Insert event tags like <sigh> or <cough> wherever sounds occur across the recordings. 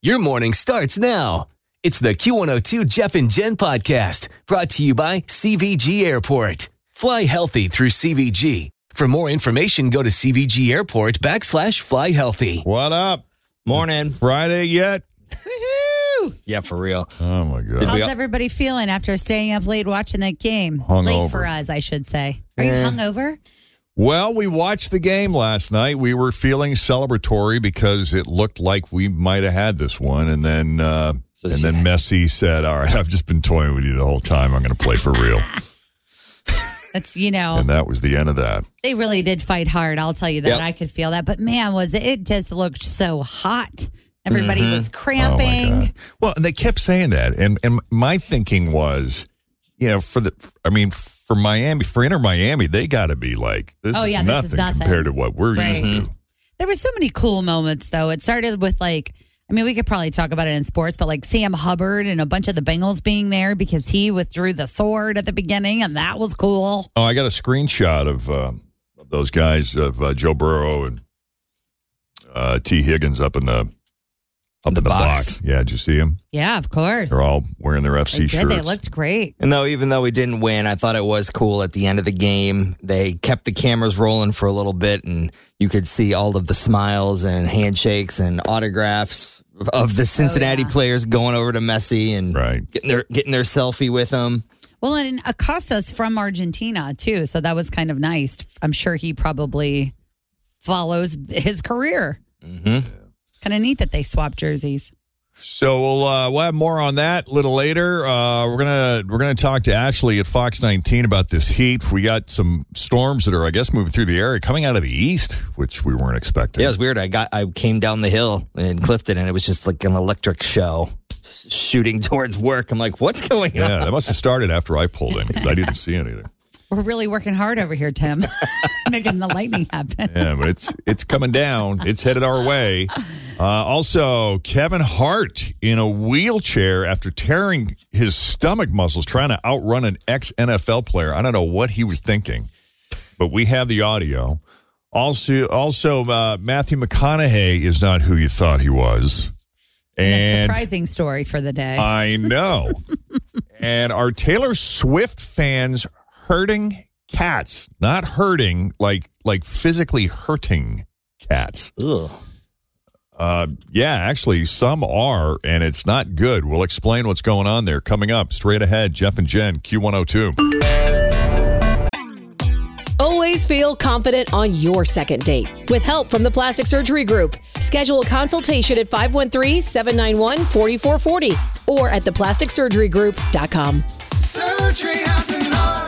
Your morning starts now. It's the Q102 Jeff and Jen podcast brought to you by CVG Airport. Fly healthy through CVG. For more information, go to CVG Airport backslash fly healthy. What up? Morning. Friday yet? Yeah, for real. Oh my god. How's everybody feeling after staying up late watching that game? Hungover. Late for us, I should say. Are you Eh. hungover? Well, we watched the game last night. We were feeling celebratory because it looked like we might have had this one, and then uh, So and then <laughs> Messi said, "All right, I've just been toying with you the whole time. I'm going to play for real." <laughs> That's you know and that was the end of that. they really did fight hard. I'll tell you that. Yep. I could feel that. But man, was it, it just looked so hot. Everybody Mm-hmm. was Oh cramping. god! Well, and they kept saying that, and and my thinking was, you know, for the, I mean, for Miami, for Inter Miami, they got to be like, this, Oh, is, yeah, nothing this is nothing. compared to what we're Right. used to. There were so many cool moments though. It started with like I mean, we could probably talk about it in sports, but like Sam Hubbard and a bunch of the Bengals being there because he withdrew the sword at the beginning, and that was cool. Oh, I got a screenshot of, uh, of those guys of uh, Joe Burrow and uh, Tee Higgins up in the up The in the box. box. Yeah, did you see them? Yeah, of course. They're all wearing their They FC did. shirts. They looked great. And though, even though we didn't win, I thought it was cool at the end of the game. They kept the cameras rolling for a little bit, and you could see all of the smiles and handshakes and autographs of the Cincinnati yeah. players going over to Messi and Right. getting their getting their selfie with him. Well, and Acosta's from Argentina too, so that was kind of nice. I'm sure he probably follows his career. Mm-hmm. It's kind of neat that they swap jerseys. So we'll uh, we'll have more on that a little later. Uh, we're gonna we're gonna talk to Ashley at Fox 19 about this heat. We got some storms that are, I guess, moving through the area, coming out of the east, which we weren't expecting. Yeah, it was weird. I got I came down the hill in Clifton, and it was just like an electric show shooting <laughs> towards work. I'm like, what's going on? Yeah, that must have started after I pulled in 'cause I didn't see anything. We're really working hard over here, Tim, <laughs> making the lightning happen. Yeah, but it's it's coming down. It's headed our way. Uh, also, Kevin Hart in a wheelchair after tearing his stomach muscles trying to outrun an ex NFL player. I don't know what he was thinking, but we have the audio. Also, also uh, Matthew McConaughey is not who you thought he was, And a and surprising story for the day. I know. <laughs> and our Taylor Swift fans hurting cats? Not hurting like like physically hurting cats. Ugh. Uh, yeah, actually, some are, and it's not good. We'll explain what's going on there coming up straight ahead. Jeff and Jen, Q102. Always feel confident on your second date. With help from the Plastic Surgery Group, schedule a consultation at 513-791-4440 or at theplasticsurgerygroup.com. Surgery has an art.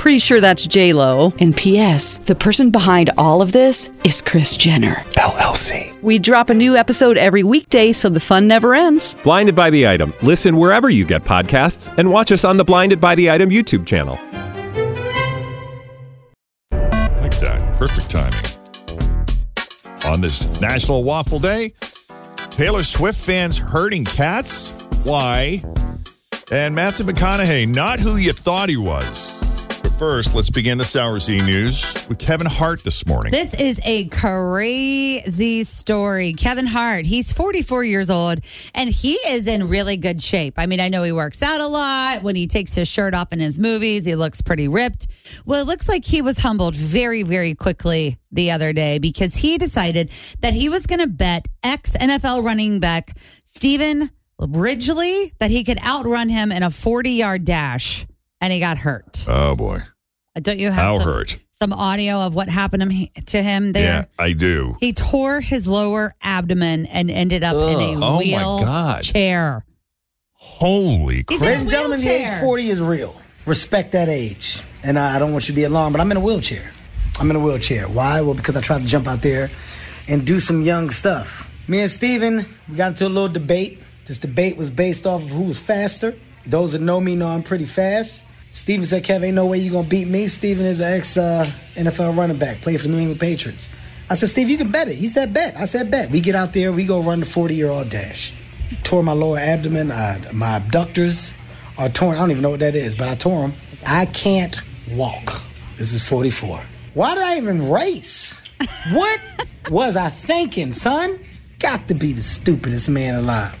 Pretty sure that's J Lo. And P.S. The person behind all of this is Kris Jenner. LLC. We drop a new episode every weekday, so the fun never ends. Blinded by the item. Listen wherever you get podcasts, and watch us on the Blinded by the Item YouTube channel. Like that. Perfect timing. On this National Waffle Day, Taylor Swift fans hurting cats? Why? And Matthew McConaughey, not who you thought he was. First, let's begin the Sour Z News with Kevin Hart this morning. This is a crazy story. Kevin Hart, he's 44 years old and he is in really good shape. I mean, I know he works out a lot. When he takes his shirt off in his movies, he looks pretty ripped. Well, it looks like he was humbled very, very quickly the other day because he decided that he was going to bet ex NFL running back Stevan Ridley that he could outrun him in a 40 yard dash and he got hurt. Oh, boy. Uh, don't you have How some, hurt? some audio of what happened to him- to him there? Yeah, I do. He tore his lower abdomen and ended up in a Oh, my God. wheelchair. Holy He's crap. in a Ladies and gentlemen, the age 40 is real. Respect that age. And I, I don't want you to be alarmed, but I'm in a wheelchair. I'm in a wheelchair. Why? Well, because I tried to jump out there and do some young stuff. Me and Steven, we got into a little debate. This debate was based off of who was faster. Those that know me know I'm pretty fast. Steven said, Kev, ain't no way you going to beat me. Steven is an ex uh, NFL running back, played for the New England Patriots. I said, Steve, you can bet it. He said, bet. I said, bet. We get out there, we go run the 40 year old dash. Tore my lower abdomen, uh, my abductors are torn. I don't even know what that is, but I tore them. I can't walk. This is 44. Why did I even race? <laughs> What was I thinking, son? Got to be the stupidest man alive.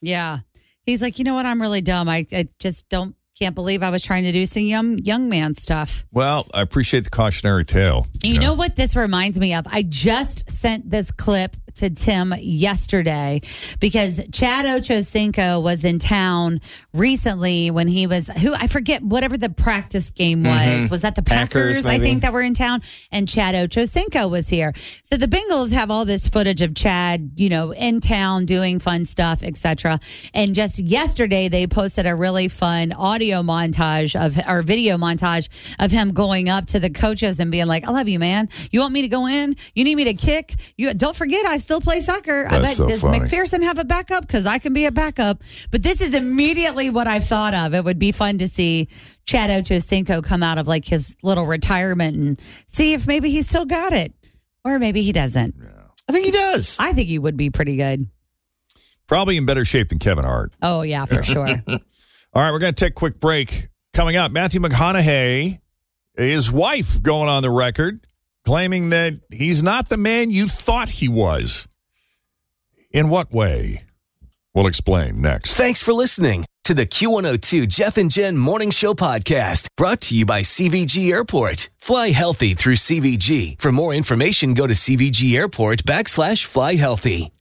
Yeah. He's like, you know what? I'm really dumb. I, I just don't can't believe I was trying to do some young young man stuff. Well, I appreciate the cautionary tale. You know what this reminds me of? I just sent this clip to Tim yesterday because Chad Ochocinco was in town recently when he was who I forget whatever the practice game was. Mhm. Was that the Packers, Packers? I think that were in town, and Chad Ochocinco was here. So the Bengals have all this footage of Chad, you know, in town doing fun stuff, etc. And just yesterday they posted a really fun audio montage of or video montage of him going up to the coaches and being like, "I love you, man. You want me to go in? You need me to kick? You don't forget I still play soccer. I bet so does funny. McPherson have a backup because I can be a backup." But this is immediately what I've thought of. It would be fun to see Chad Ochocinco come out of like his little retirement and see if maybe he's still got it, or maybe he doesn't. I think he does. I think he would be pretty good. Probably in better shape than Kevin Hart. Oh yeah, for <laughs> sure. All right, we're going to take a quick break. Coming up, Matthew McConaughey, his wife going on the record claiming that he's not the man you thought he was. In what way? We'll explain next. Thanks for listening to the Q102 Jeff and Jen Morning Show podcast brought to you by CVG Airport. Fly healthy through CVG. For more information, go to CVG Airport backslash fly healthy.